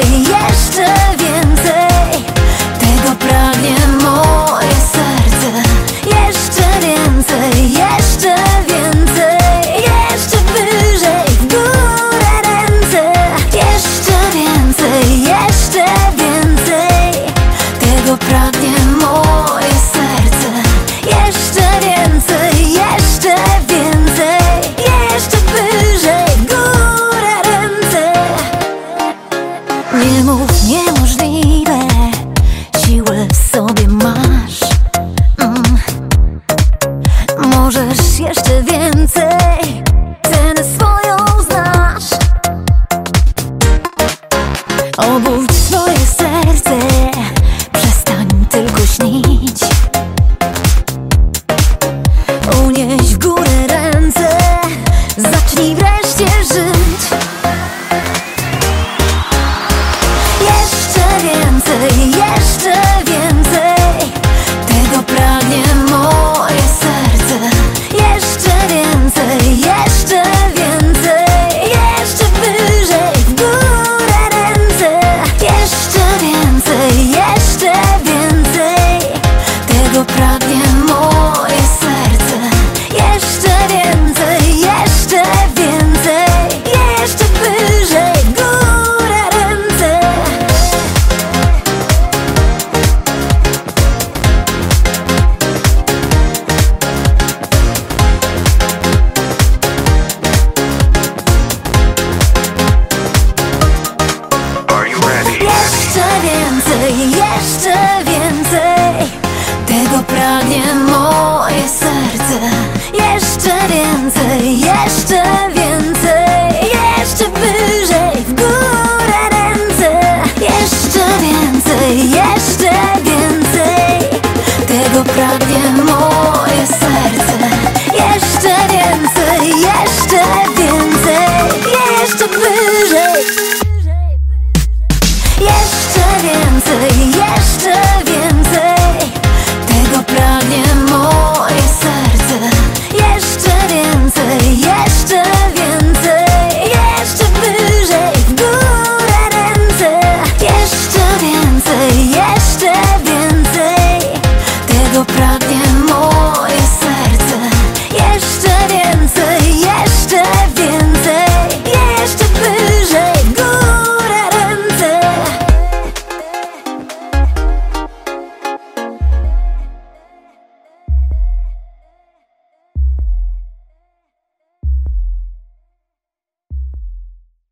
jeszcze yesterday